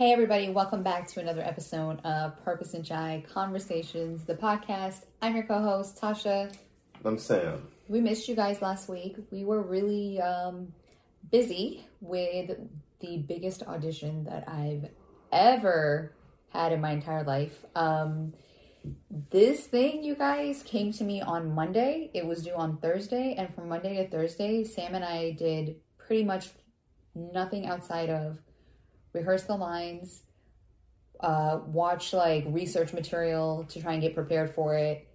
Hey, everybody, welcome back to another episode of Purpose and Chai Conversations, the podcast. I'm your co host, Tasha. I'm Sam. We missed you guys last week. We were really um, busy with the biggest audition that I've ever had in my entire life. Um, this thing, you guys, came to me on Monday. It was due on Thursday, and from Monday to Thursday, Sam and I did pretty much nothing outside of rehearse the lines, uh, watch like research material to try and get prepared for it.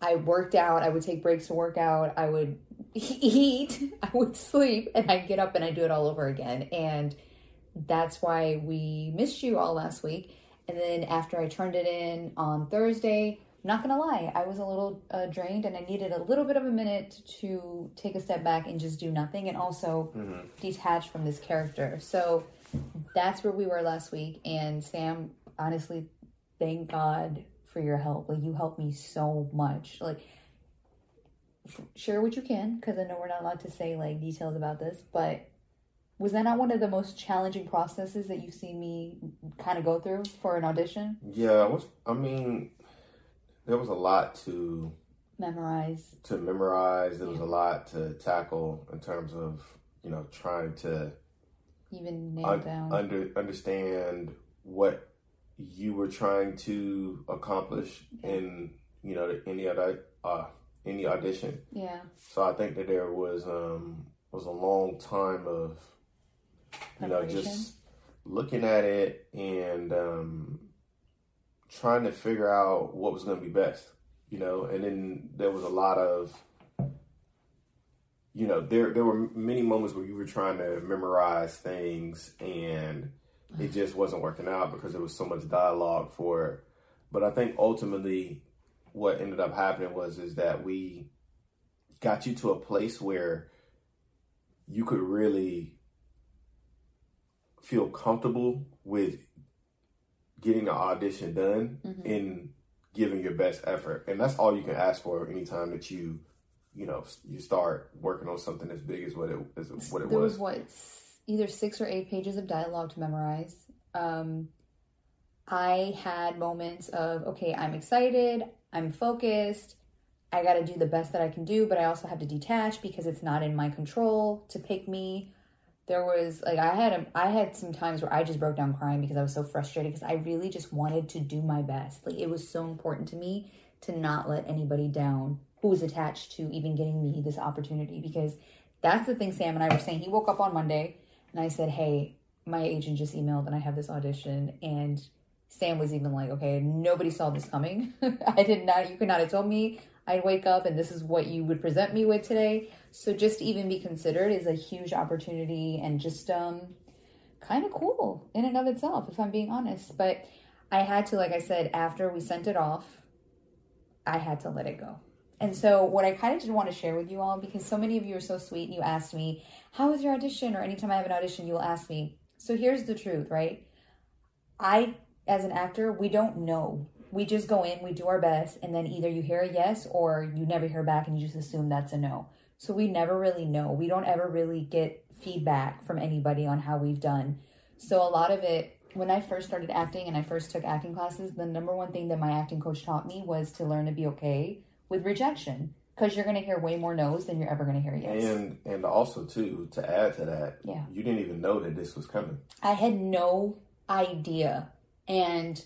I worked out. I would take breaks to work out. I would eat. I would sleep, and I'd get up and I do it all over again. And that's why we missed you all last week. And then after I turned it in on Thursday, not gonna lie, I was a little uh, drained and I needed a little bit of a minute to take a step back and just do nothing and also Mm-hmm. detach from this character. So that's where we were last week. And Sam, honestly, thank God for your help. Like, you helped me so much. Like, share what you can because I know we're not allowed to say like details about this, but was that not one of the most challenging processes that you've seen me kind of go through for an audition? Yeah, what's, I mean, there was a lot to Memorize. to memorize. There was a lot to tackle in terms of you know trying to Even nail un- down. under understand what you were trying to accomplish in you know any other uh any audition. yeah. So I think that there was um was a long time of you know just looking at it and um trying to figure out what was going to be best you know and then there was a lot of you know there there were many moments where you were trying to memorize things and it just wasn't working out because there was so much dialogue for it but i think ultimately what ended up happening was is that we got you to a place where you could really feel comfortable with getting the audition done Mhm. and giving your best effort and that's all you can ask for anytime that you you know you start working on something as big as what it as what it there was, was what either six or eight pages of dialogue to memorize. Um i had moments of okay i'm excited i'm focused i got to do the best that i can do but i also have to detach because it's not in my control to pick me. There was like i had a, i had some times where i just broke down crying because i was so frustrated because i really just wanted to do my best. Like it was so important to me to not let anybody down who was attached to even getting me this opportunity because that's the thing Sam and I were saying. He woke up on Monday and I said, Hey, my agent just emailed and I have this audition. And Sam was even like, Okay, nobody saw this coming. I did not, you could not have told me I'd wake up and this is what you would present me with today. So just even be considered is a huge opportunity and just um kind of cool in and of itself, if I'm being honest. But I had to, like I said, after we sent it off, I had to let it go. And so, what I kind of did want to share with you all, because so many of you are so sweet and you asked me, How was your audition? Or anytime I have an audition, you'll ask me. So, here's the truth, right? I, as an actor, we don't know. We just go in, we do our best, and then either you hear a yes or you never hear back and you just assume that's a no. So, we never really know. We don't ever really get feedback from anybody on how we've done. So, a lot of it, when I first started acting and I first took acting classes, the number one thing that my acting coach taught me was to learn to be okay with rejection because you're going to hear way more no's than you're ever going to hear yes. and and also too to add to that Yeah. you didn't even know that this was coming I had no idea. And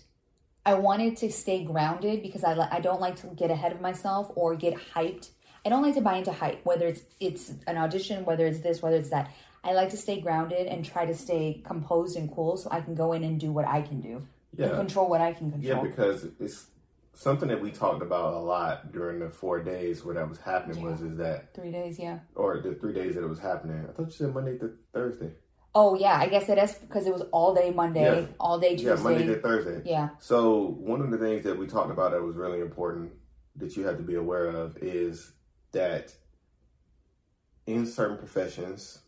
I wanted to stay grounded because I, I don't like to get ahead of myself or get hyped. I don't like to buy into hype, whether it's it's an audition, whether it's this, whether it's that. I like to stay grounded and try to stay composed and cool so I can go in and do what I can do. And yeah control what I can control. yeah because it's something that we talked about a lot during the four days where that was happening was is that Three days, yeah. or the three days that it was happening i thought you said monday to thursday Oh yeah, I guess it is because it was all day Monday, Yeah. all day Tuesday. yeah monday to thursday yeah. So one of the things that we talked about that was really important that you have to be aware of is that in certain professions,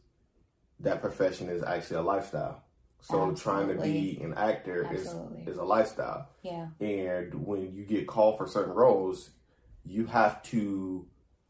that profession is actually a lifestyle. So trying to be an actor is Absolutely. is a lifestyle. Yeah. And when you get called for certain roles, you have to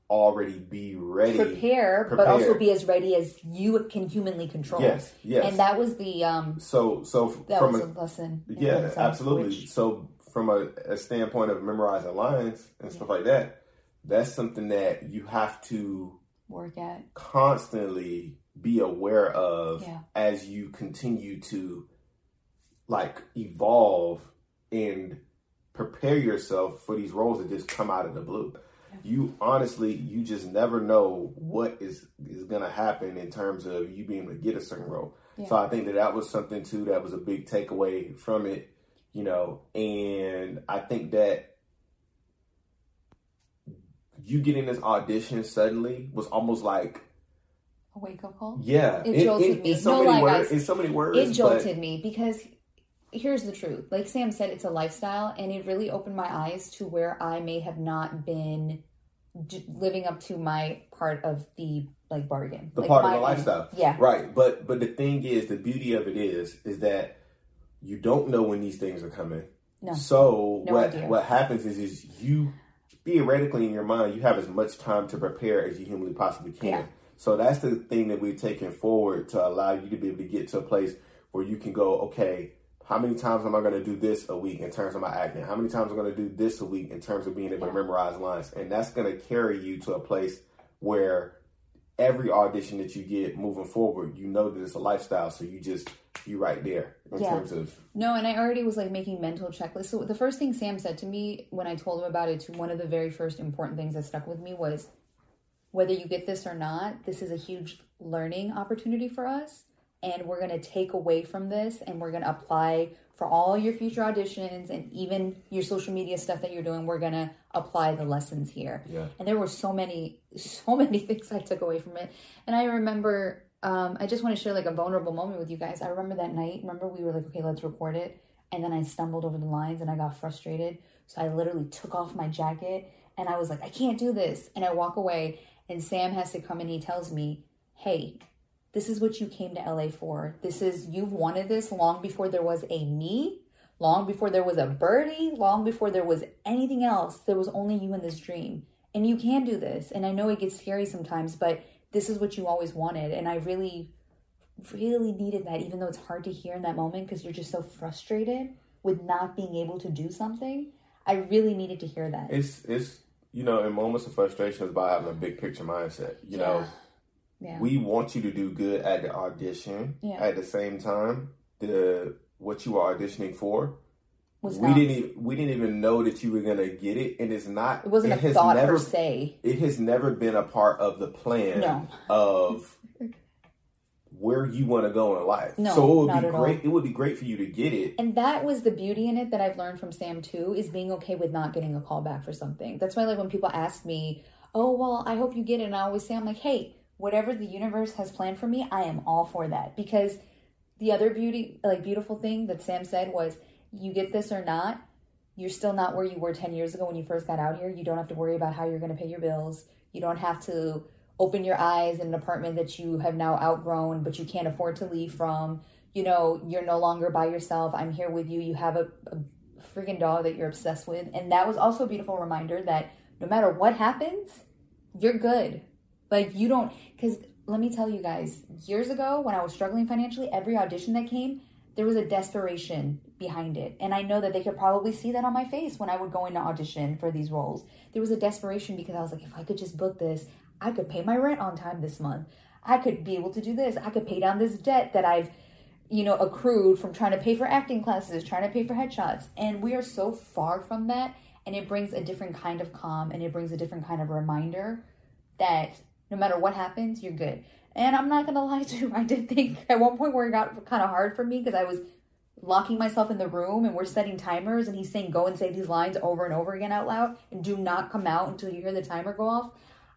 already be ready. prepare, but also be as ready as you can humanly control. Yes, yes. And that was the um so so that from was a, a lesson. Yeah, absolutely. which- So from a, a standpoint of memorizing lines and stuff like that, that's something that you have to work at. constantly be aware of Yeah. as you continue to like evolve and prepare yourself for these roles that just come out of the blue. You honestly, you just never know what is is gonna happen in terms of you being able to get a certain role. So I think that that was something too that was a big takeaway from it, you know. And I think that you getting this audition suddenly was almost like A wake up call. yeah, It in- jolted in, me. so No lie, words. guys. So many words, It but- jolted me because here's the truth. Like Sam said, it's a lifestyle, and it really opened my eyes to where I may have not been d- living up to my part of the like bargain. the like part of the lifestyle. Yeah. Right. But but the thing is, the beauty of it is, is that you don't know when these things are coming. No. So No what idea. what happens is is you theoretically in your mind you have as much time to prepare as you humanly possibly can. Yeah. So that's the thing that we're taking forward to allow you to be able to get to a place where you can go, okay, how many times am I going to do this a week in terms of my acting? How many times am I going to do this a week in terms of being able to memorize lines? And that's going to carry you to a place where every audition that you get moving forward, you know that it's a lifestyle. So you just, you right there in Yeah. terms of, No, and I already was like making mental checklists. So the first thing Sam said to me when I told him about it, to one of the very first important things that stuck with me was whether you get this or not, this is a huge learning opportunity for us. And we're going to take away from this and we're going to apply for all your future auditions and even your social media stuff that you're doing. We're going to apply the lessons here. Yeah. And there were so many, so many things I took away from it. And I remember, um, I just want to share like a vulnerable moment with you guys. I remember that night, remember we were like, okay, let's record it. And then I stumbled over the lines and I got frustrated. So I literally took off my jacket and I was like, I can't do this. And I walk away and Sam has to come and he tells me, hey, this is what you came to LA for. This is, you've wanted this long before there was a me, long before there was a birdie, long before there was anything else. There was only you in this dream. And you can do this. And I know it gets scary sometimes, but this is what you always wanted. And I really, really needed that, even though it's hard to hear in that moment because you're just so frustrated with not being able to do something. I really needed to hear that. it's, it's, you know, in moments of frustration, it's about having a big picture mindset. You know, yeah. we want you to do good at the audition. Yeah. At the same time, the what you were auditioning for, was we not, didn't e- we didn't even know that you were gonna get it, and it's not. it wasn't a has thought never, per se. It has never been a part of the plan No. of where you want to go in life. No, so it would be at all. great. It would be great for you to get it. And that was the beauty in it that I've learned from Sam too, is being okay with not getting a call back for something. That's why like when people ask me, Oh, well, I hope you get it, and I always say, I'm like, hey, whatever the universe has planned for me, I am all for that. Because the other beauty like beautiful thing that Sam said was you get this or not, you're still not where you were 10 years ago when you first got out here. You don't have to worry about how you're going to pay your bills. You don't have to open your eyes in an apartment that you have now outgrown, but you can't afford to leave from. You know, you're no longer by yourself. I'm here with you. You have a, a freaking dog that you're obsessed with. And that was also a beautiful reminder that no matter what happens, you're good. Like, you don't, because let me tell you guys, years ago when I was struggling financially, every audition that came, there was a desperation behind it. And I know that they could probably see that on my face when I would go into audition for these roles. There was a desperation because I was like, if I could just book this, I could pay my rent on time this month. I could be able to do this. I could pay down this debt that I've, you know, accrued from trying to pay for acting classes, trying to pay for headshots. And we are so far from that. And it brings a different kind of calm and it brings a different kind of reminder that no matter what happens, you're good. And I'm not gonna lie to you, I did think at one point where it got kind of hard for me because I was locking myself in the room and we're setting timers and he's saying go and say these lines over and over again out loud and do not come out until you hear the timer go off.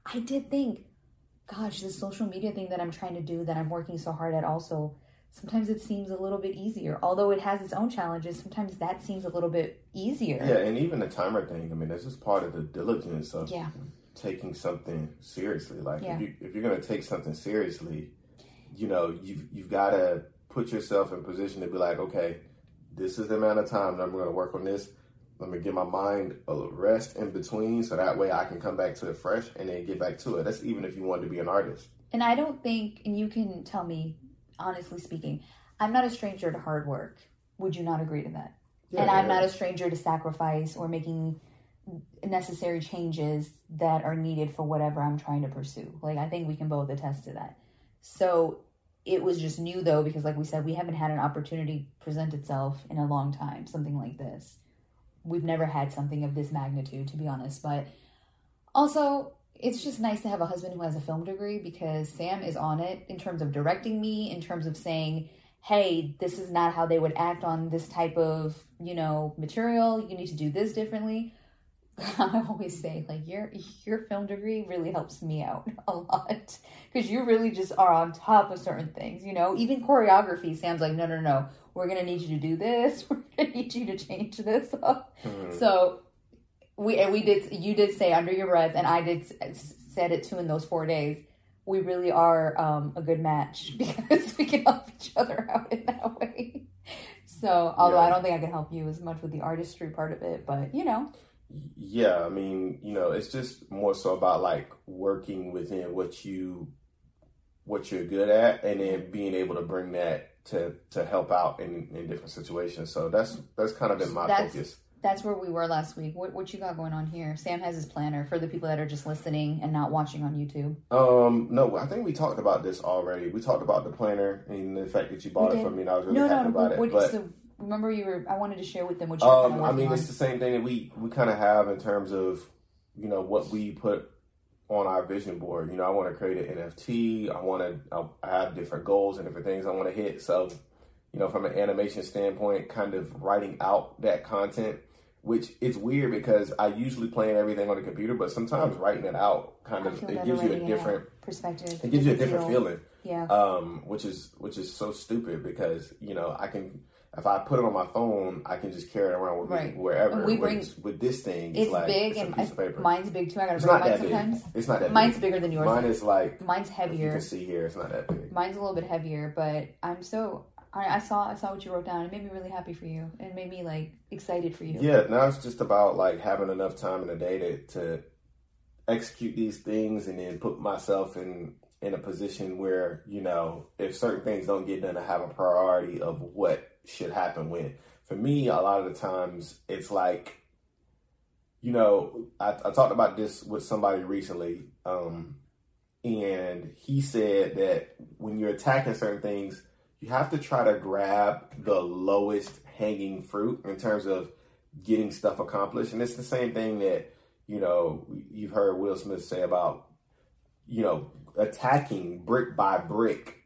I did think, gosh, this social media thing that I'm trying to do that I'm working so hard at also sometimes it seems a little bit easier. Although it has its own challenges, sometimes that seems a little bit easier. Yeah, and even the timer thing. I mean, that's just part of the diligence of Yeah. taking something seriously. Like Yeah. if you if you're gonna take something seriously, you know you've you've got to put yourself in position to be like, okay, this is the amount of time that I'm going to work on this. Let me give my mind a rest in between so that way I can come back to it fresh and then get back to it. That's even if you want to be an artist. And I don't think, and you can tell me, honestly speaking, I'm not a stranger to hard work. Would you not agree to that? Yeah, and I'm yeah. not a stranger to sacrifice or making necessary changes that are needed for whatever I'm trying to pursue. Like, I think we can both attest to that. So it was just new though, because like we said, we haven't had an opportunity present itself in a long time, something like this. We've never had something of this magnitude, to be honest. But also, it's just nice to have a husband who has a film degree because Sam is on it in terms of directing me, in terms of saying, hey, this is not how they would act on this type of, you know, material. You need to do this differently. I always say, like, your your film degree really helps me out a lot because you really just are on top of certain things, you know. Even choreography, Sam's like, no, no, no, we're gonna need you to do this. We're gonna need you to change this up. Mhm. So we and we did. You did say under your breath, and I did said it too in those four days. We really are um, a good match because we can help each other out in that way. So, although I don't think I can help you as much with the artistry part of it, but you know, Yeah, I mean, you know, it's just more so about like working within what you what you're good at and then being able to bring that to to help out in in different situations. So that's that's kind of been my That's- focus. that's where we were last week. What what you got going on here? Sam has his planner for the people that are just listening and not watching on YouTube. Um, no, I think we talked about this already. We talked about the planner and the fact that you bought it from me, and I was really No, no, happy about no. it. What, But so remember you were. I wanted to share with them what of Um, I mean, on. it's the same thing that we we kind of have in terms of you know what we put on our vision board. You know, I want to create an NFT. I want to. I have different goals and different things I want to hit. So, you know, from an animation standpoint, kind of writing out that content. Which it's weird because I usually plan everything on the computer, but sometimes writing it out kind I of it gives you a different perspective. it gives you a different feel. feeling Yeah. um, which is which is so stupid because you know I can if I put it on my phone I can just carry it around with Right. me wherever. And we bring- with, with this thing, It's like, big it's a and piece of paper. mine's big too. I gotta it's bring not mine that big. sometimes. It's not that big. Mine's big. bigger than yours. Mine is like Mine's if you can see here. It's not that big. Mine's a little bit heavier, but I'm so I, I saw I saw what you wrote down. It made me really happy for you. It made me like excited for you. Yeah, now it's just about like having enough time in the day to, to execute these things and then put myself in in a position where, you know, if certain things don't get done, I have a priority of what should happen when. For me, a lot of the times it's like, you know, I, I talked about this with somebody recently, um, and he said that when you're attacking certain things, you have to try to grab the lowest hanging fruit in terms of getting stuff accomplished. And it's the same thing that, you know, you've heard Will Smith say about, you know, attacking brick by brick.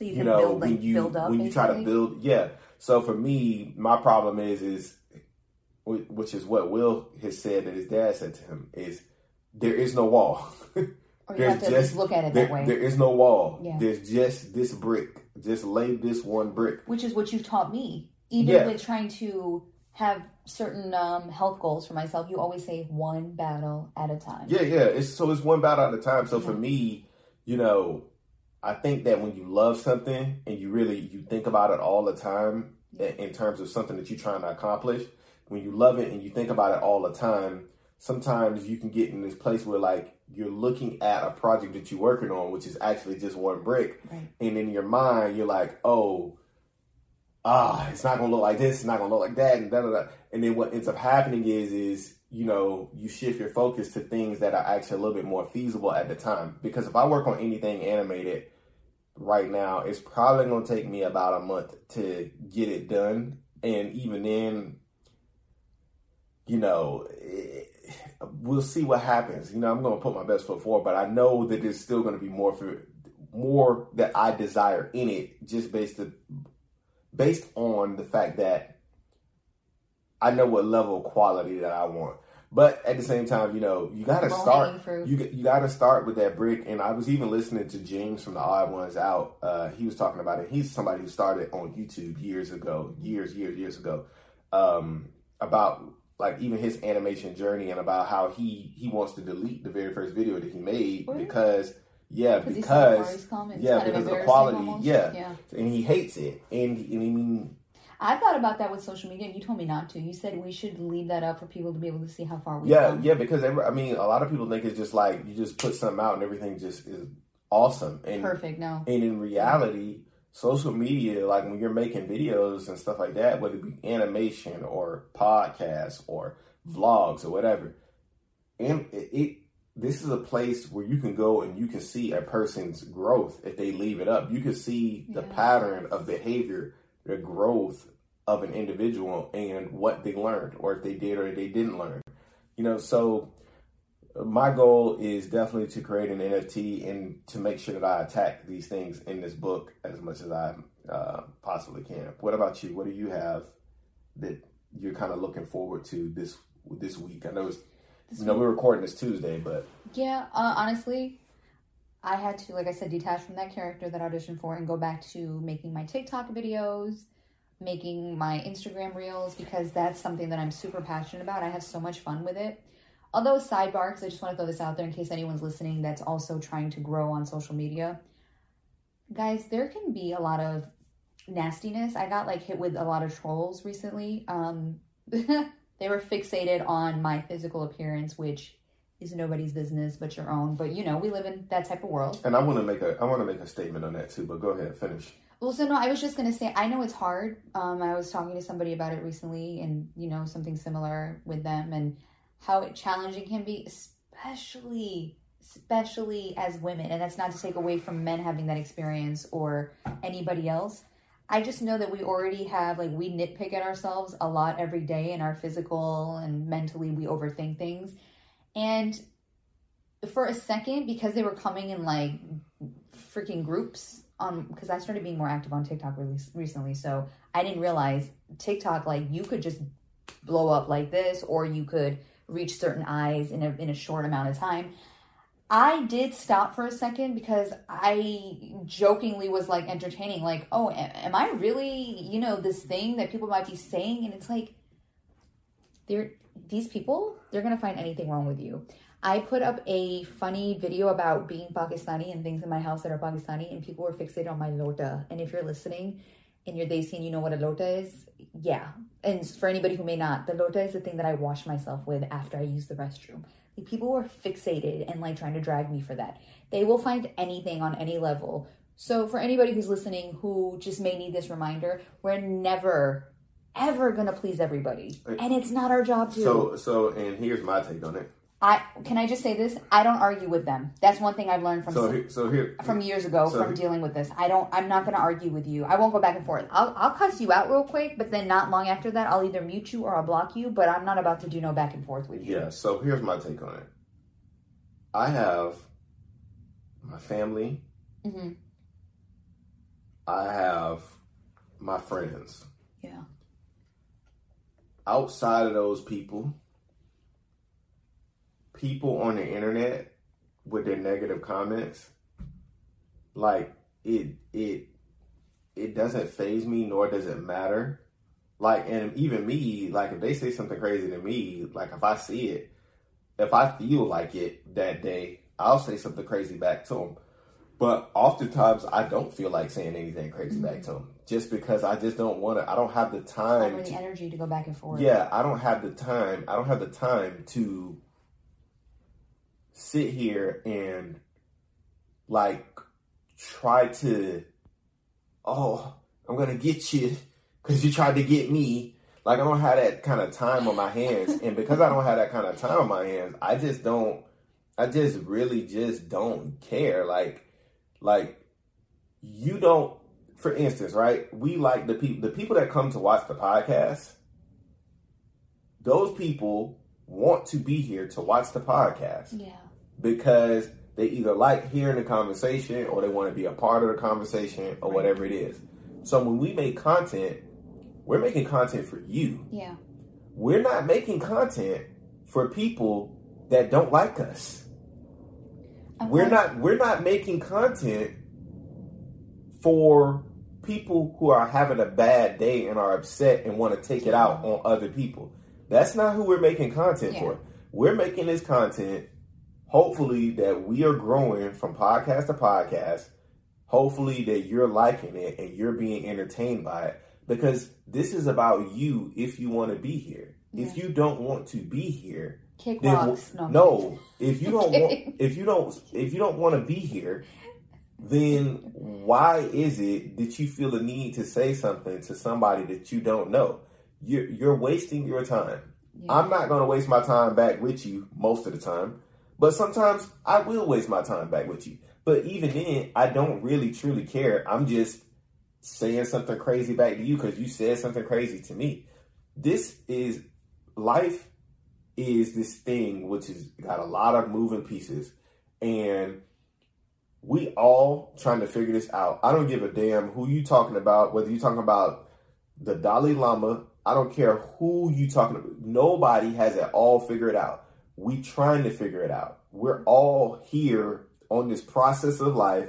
So you You know, build like when you build up. when you try to build, yeah. So for me, my problem is is which is what Will has said that his dad said to him is there is no wall. or you have to there's at least just- look at it there, that way. there is no wall. Yeah. There's just this brick. Just lay this one brick. which is what you've taught me. Even Yeah. with trying to have certain um, health goals for myself, you always say one battle at a time. Yeah, yeah. It's so it's one battle at a time. So for me, you know, I think that when you love something and you really you think about it all the time in, terms of something that you're trying to accomplish, when you love it and you think about it all the time, sometimes you can get in this place where like you're looking at a project that you're working on, which is actually just one brick, Right. and in your mind you're like, oh. Ah, it's not gonna look like this. It's not gonna look like that, and da da da. And then what ends up happening is, is you know, you shift your focus to things that are actually a little bit more feasible at the time. Because if I work on anything animated right now, it's probably going to take me about a month to get it done. And even then, you know, eh, we'll see what happens. You know, I'm going to put my best foot forward, but I know that there's still going to be more for more that I desire in it, just based to, based on the fact that I know what level of quality that I want. But at the same time, you know, you got to Low-hanging start. fruit. You you got to start with that brick. And I was even listening to James from the Odd Ones Out. Uh, he was talking about it. He's somebody who started on YouTube years ago, years, years, years ago, um, about like even his animation journey and about how he he wants to delete the very first video that he made Really? because yeah Because he saw the because Mari's comments, yeah because of the quality almost. yeah yeah. and he hates it and, and I mean I thought about that with social media, and you told me not to. You said we should leave that up for people to be able to see how far we. Yeah, come. yeah, because every, I mean, a lot of people think it's just like you just put something out and everything just is awesome and perfect. No, and in reality, social media, like when you're making videos and stuff like that, whether it be animation or podcasts or vlogs or whatever, and it, it this is a place where you can go and you can see a person's growth if they leave it up. You can see the Yeah. pattern of behavior, the growth of an individual and what they learned or if they did or they didn't learn. You know, so my goal is definitely to create an NFT and to make sure that I attack these things in this book as much as I uh, possibly can. What about you? What do you have that you're kind of looking forward to this this week? I know it's you know we're recording this Tuesday, but Yeah, uh, honestly, I had to, like I said, detach from that character that I auditioned for and go back to making my TikTok videos, making my Instagram reels, because that's something that I'm super passionate about. I have so much fun with it. Although, sidebar, because I just want to throw this out there in case anyone's listening that's also trying to grow on social media. Guys, there can be a lot of nastiness. I got like hit with a lot of trolls recently. Um, they were fixated on my physical appearance, which is nobody's business but your own. But you know, we live in that type of world. and I want to make a I want to make a statement on that too. But go ahead, finish. Well, so no, I was just gonna say I know it's hard. Um, I was talking to somebody about it recently, and you know something similar with them, and how challenging can be, especially especially as women. And that's not to take away from men having that experience or anybody else. I just know that we already have like we nitpick at ourselves a lot every day in our physical and mentally we overthink things. And for a second, because they were coming in like freaking groups on because I started being more active on TikTok really recently, so I didn't realize TikTok like you could just blow up like this, or you could reach certain eyes in a in a short amount of time. I did stop for a second because I jokingly was like entertaining, like, oh, am I really, you know, this thing that people might be saying? And it's like, they're these people, they're gonna find anything wrong with you. I put up a funny video about being Pakistani and things in my house that are Pakistani, and people were fixated on my lota. And if you're listening and you're Desi and you know what a lota is, yeah. And for anybody who may not, the lota is the thing that I wash myself with after I use the restroom. Like, people were fixated and like trying to drag me for that. They will find anything on any level. So for anybody who's listening who just may need this reminder, we're never ever gonna please everybody. And it's not our job to. So so and here's my take on it. I can I just say this? I don't argue with them. That's one thing I've learned from So here, so here from years ago so- from dealing with this. I don't. I'm not going to argue with you. I won't go back and forth. I'll I'll cuss you out real quick, but then not long after that, I'll either mute you or I'll block you. But I'm not about to do no back and forth with you. Yeah, so here's my take on it. I have my family. Mm-hmm. I have my friends. Yeah. Outside of those people, people on the internet with their negative comments, like it it it doesn't phase me nor does it matter. Like and even me, like if they say something crazy to me, like if I see it, if I feel like it that day, I'll say something crazy back to them. But oftentimes I don't feel like saying anything crazy back mm-hmm. to them just because I just don't want to. I don't have the time. to, the energy to go back and forth. yeah, I don't have the time. I don't have the time to sit here and like try to. Oh, I'm gonna get you because you tried to get me. Like I don't have that kind of time on my hands, and because I don't have that kind of time on my hands, I just don't. I just really just don't care. Like, like you don't. For instance, right? We like the people. The people that come to watch the podcast. Those people want to be here to watch the podcast Yeah. because they either like hearing the conversation or they want to be a part of the conversation or whatever it is. So when we make content, we're making content for you. Yeah. We're not making content for people that don't like us. We're not we're not making content for people who are having a bad day and are upset and want to take it out on other people. That's not who we're making content Yeah. for. We're making this content hopefully that we are growing from podcast to podcast. Hopefully that you're liking it and you're being entertained by it because this is about you if you want to be here. If you don't want to be here, Kick then rocks. No. no. If you don't want, if you don't, if you don't want to be here, then why is it that you feel the need to say something to somebody that you don't know? You're you're wasting your time. Yeah. I'm not going to waste my time back with you most of the time, but sometimes I will waste my time back with you. But even then, I don't really truly care. I'm just saying something crazy back to you because you said something crazy to me. This is life is this thing which has got a lot of moving pieces and we all trying to figure this out. I don't give a damn who you talking about, whether you're talking about the Dalai Lama, I don't care who you talking about. Nobody has it all figured out. We trying to figure it out. We're all here on this process of life,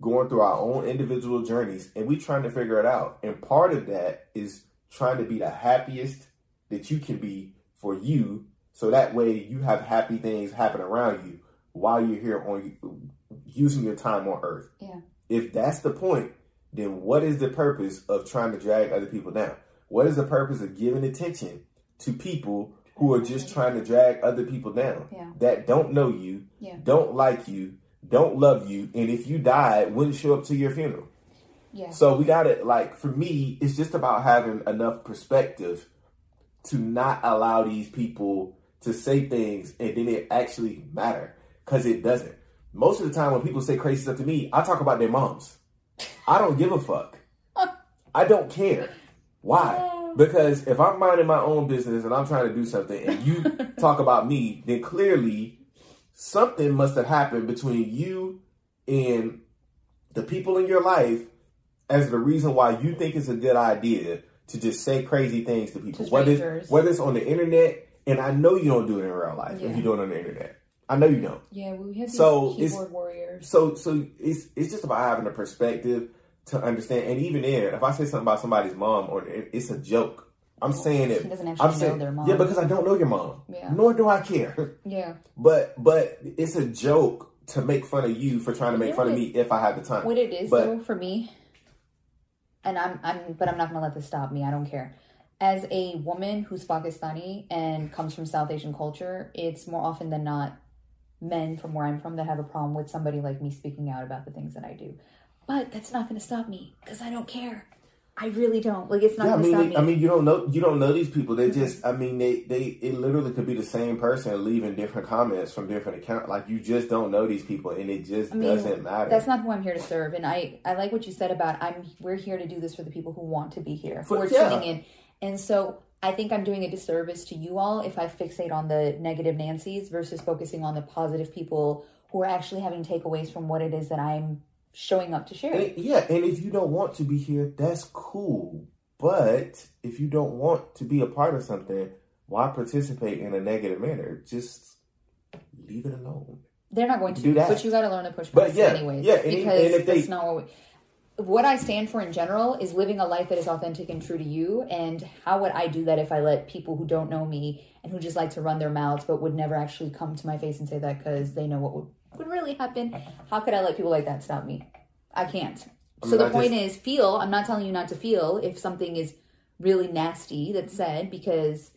going through our own individual journeys, and we trying to figure it out. And part of that is trying to be the happiest that you can be for you, so that way you have happy things happen around you while you're here on using your time on Earth. Yeah. If that's the point, then what is the purpose of trying to drag other people down? What is the purpose of giving attention to people who are just trying to drag other people down Yeah. that don't know you, Yeah. don't like you, don't love you, and if you died, wouldn't show up to your funeral? Yeah. So we got to like for me, it's just about having enough perspective to not allow these people to say things and then it actually matter because it doesn't. Most of the time when people say crazy stuff to me, I talk about their moms. I don't give a fuck. I don't care. Why? Because if I'm minding my own business and I'm trying to do something and you talk about me, then clearly something must have happened between you and the people in your life as the reason why you think it's a good idea to just say crazy things to people. Whether, whether it's on the internet, and I know you don't do it in real life Yeah. if you do it on the internet. I know you don't. yeah, we have So, it's- keyboard warriors. So so it's it's just about having a perspective to understand. And even then, if I say something about somebody's mom or it's a joke, I'm saying it. He doesn't actually I'm know saying, their mom. Yeah, because I don't know your mom. Yeah. Nor do I care. Yeah. But but it's a joke to make fun of you for trying to make Yeah. fun of me if I have the time. What it is But- though for me, and I'm I'm but I'm not gonna let this stop me. I don't care. As a woman who's Pakistani and comes from South Asian culture, it's more often than not men from where I'm from that have a problem with somebody like me speaking out about the things that I do. But that's not gonna stop me because I don't care. I really don't. Like it's not Yeah, I mean, me. I mean, you don't know, you don't know these people. They just, I mean, they, they, it literally could be the same person leaving different comments from different accounts. Like you just don't know these people, and it just I mean, doesn't matter. That's not who I'm here to serve, and I I like what you said about I'm we're here to do this for the people who want to be here, who are yeah. tuning in, and so I think I'm doing a disservice to you all if I fixate on the negative Nancy's versus focusing on the positive people who are actually having takeaways from what it is that I'm showing up to share. And- yeah, and if you don't want to be here, that's cool. But if you don't want to be a part of something, why participate in a negative manner? Just leave it alone. They're not going to, Do that. but you got to learn to push back But yeah, anyways. yeah, and because and if they- that's not what. We, what I stand for in general is living a life that is authentic and true to you. And how would I do that if I let people who don't know me and who just like to run their mouths but would never actually come to my face and say that because they know what would, would really happen? How could I let people like that stop me? I can't. I so the I point just- is, feel. I'm not telling you not to feel if something is really nasty that's said because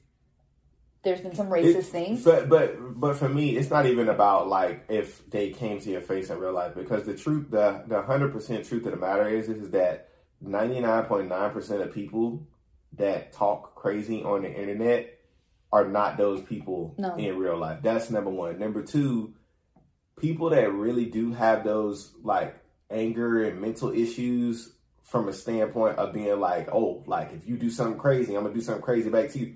there's been some racist things. But but but for me, it's not even about like if they came to your face in real life because the truth, the the hundred percent truth of the matter is is that ninety nine point nine percent of people that talk crazy on the internet are not those people No. in real life. That's number one. Number two, people that really do have those like anger and mental issues from a standpoint of being like, oh, like if you do something crazy, I'm gonna do something crazy back to you.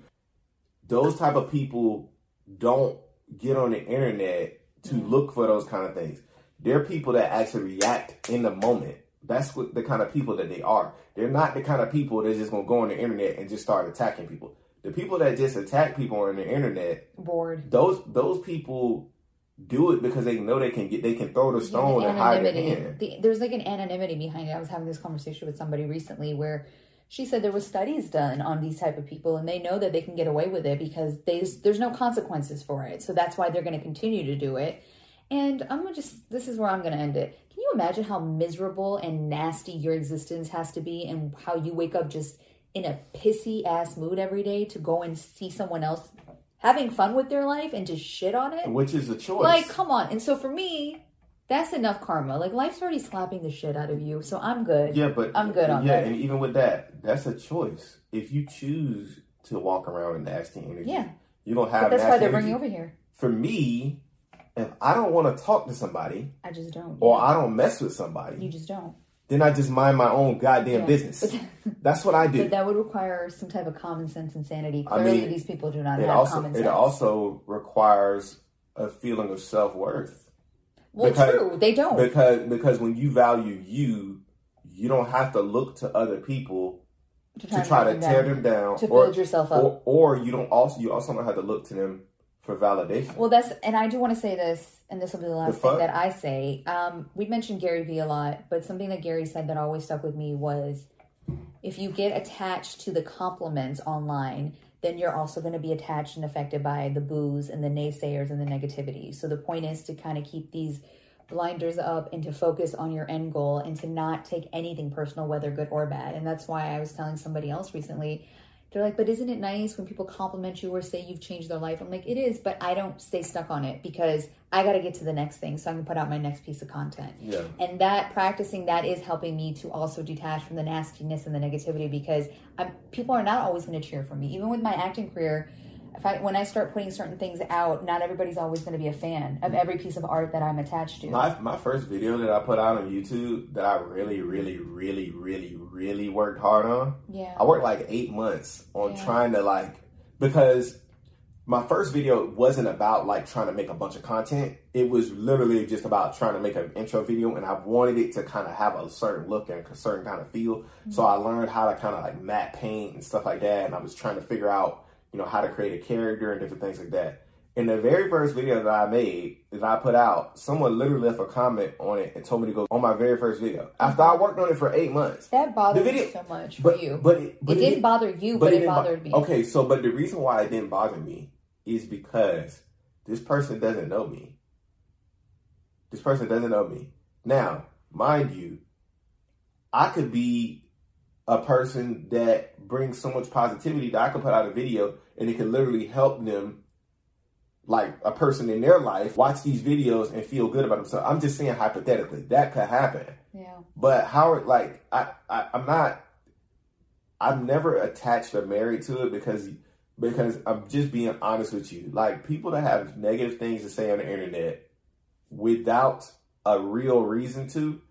Those type of people don't get on the internet to mm-hmm. look for those kind of things. They're people that actually react in the moment. That's what the kind of people that they are. They're not the kind of people that's just gonna go on the internet and just start attacking people. The people that just attack people on the internet, Bored. those those people do it because they know they can get they can throw the stone and hide their hand. The, there's like an anonymity behind it. I was having this conversation with somebody recently where she said there was studies done on these type of people and they know that they can get away with it because there's there's no consequences for it. So that's why they're going to continue to do it. And I'm gonna just this is where I'm going to end it. Can you imagine how miserable and nasty your existence has to be and how you wake up just in a pissy ass mood every day to go and see someone else having fun with their life and just shit on it. Which is a choice. Like, come on. And so for me, that's enough karma. Like life's already slapping the shit out of you, so I'm good. Yeah, but I'm good on yeah, that. Yeah, and even with that, that's a choice. If you choose to walk around with nasty energy, Yeah. you don't have. But that's why they're energy. bringing you over here. For me, if I don't want to talk to somebody I just don't. or Yeah. I don't mess with somebody, you just don't. then I just mind my own goddamn Yeah. business. That's what I do. But that would require some type of common sense and sanity. I mean, these people do not have also common sense. it also requires a feeling of self worth. Well, because- true, they don't. Because because when you value you, you don't have to look to other people to try to bring tear them them down to or, build yourself up. or or you don't also you also don't have to look to them for validation. Well, that's and I do want to say this, and this will be the last The thing that I say. Um, we mentioned Gary Vee a lot, but something that Gary said that always stuck with me was, if you get attached to the compliments online, then you're also going to be attached and affected by the boos and the naysayers and the negativity. So the point is to kind of keep these blinders up and to focus on your end goal and to not take anything personal, whether good or bad. And that's why I was telling somebody else recently. They're like, but isn't it nice when people compliment you or say you've changed their life? I'm like, it is, but I don't stay stuck on it because I got to get to the next thing so I can put out my next piece of content. Yeah. And that practicing that is helping me to also detach from the nastiness and the negativity because I'm, people are not always going to cheer for me. Even with my acting career, if I, when I start putting certain things out, not everybody's always going to be a fan of every piece of art that I'm attached to. My my first video that I put out on YouTube that I really, really, really, really, really worked hard on. yeah. I worked like eight months on Yeah. trying to like because my first video wasn't about like trying to make a bunch of content. It was literally just about trying to make an intro video, and I wanted it to kind of have a certain look and a certain kind of feel. Mm-hmm. So I learned how to kind of like matte paint and stuff like that, and I was trying to figure out you know how to create a character and different things like that. In the very first video that I made, that I put out, someone literally left a comment on it and told me to go on my very first video. After I worked on it for eight months. that bothered The video- me so much for But you. but it, but it didn't bother you, but, it, bo- bothered me. Okay, so but the reason why it didn't bother me is because this person doesn't know me. This person doesn't know me. Now, mind you, I could be a person that brings so much positivity that I could put out a video and it could literally help them like a person in their life watch these videos and feel good about themselves. I'm just saying hypothetically that could happen. Yeah. But Howard, like I, I I'm not. I'm never attached or married to it because because I'm just being honest with you. Like people that have negative things to say on the internet without a real reason to,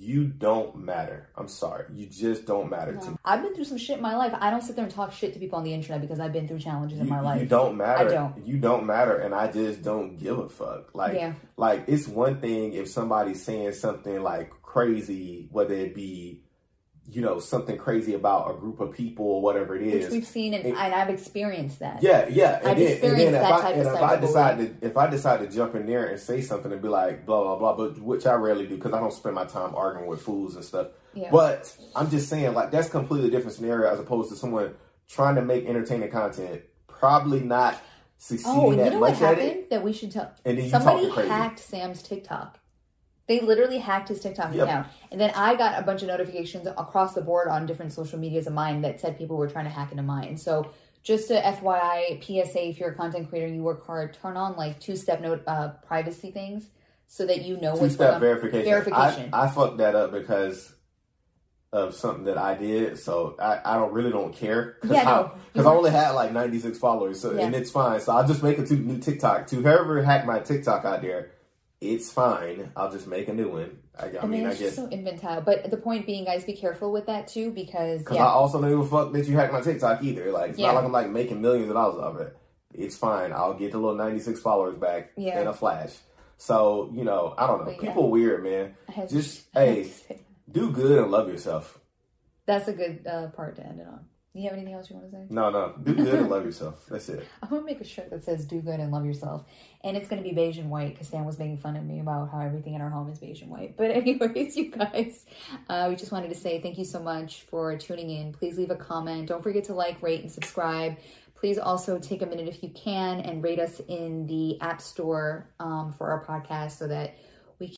you don't matter. I'm sorry, you just don't matter to me. I've been through some shit in my life. I don't sit there and talk shit to people on the internet because I've been through challenges in my life. you don't matter. I don't. You don't matter, and I just don't give a fuck. Like, Yeah. like it's one thing if somebody's saying something like crazy, whether it be, you know, something crazy about a group of people or whatever it is. Which we've seen and, and I've experienced that. Yeah, yeah. And I've then, and experienced then if that I, type and of if I decide to if I decide to jump in there and say something and be like blah blah blah, but which I rarely do because I don't spend my time arguing with fools and stuff. Yeah. But I'm just saying, like that's completely different scenario as opposed to someone trying to make entertaining content, probably not succeeding Oh, and you that know what happened it. that we should tell? And then Somebody hacked Sam's TikTok. They literally hacked his TikTok Yep. account. And then I got a bunch of notifications across the board on different social medias of mine that said people were trying to hack into mine. So just a FYI, PSA, if you're a content creator and you work hard, turn on like two-step note uh, privacy things so that you know what's going on. verification. Verification. I, I fucked that up because of something that I did, so I, I don't really don't care because Yeah, no, I, you only had like 96 followers, so Yeah. and it's fine. So I'll just make a two, new TikTok. To whoever hacked my TikTok out there, it's fine. I'll just make a new one. I, I, I mean, I guess just so infantile. But the point being, guys, be careful with that too because because yeah, I also don't give a fuck that you hacked my TikTok either. Like it's Yeah. not like I'm like making millions of dollars off it. It's fine. I'll get the little 96 followers back Yeah. in a flash. So you know, I don't know. But. People weird, man. Just hey, do good and love yourself. that's a good uh, part to end it on. You have anything else you want to say? No, no. Do good and love yourself. That's it. I'm gonna make a shirt that says "Do good and love yourself," and it's gonna be beige and white because Sam was making fun of me about how everything in our home is beige and white. But anyways, you guys, uh, we just wanted to say thank you so much for tuning in. Please leave a comment. Don't forget to like, rate, and subscribe. Please also take a minute if you can and rate us in the App Store um, for our podcast so that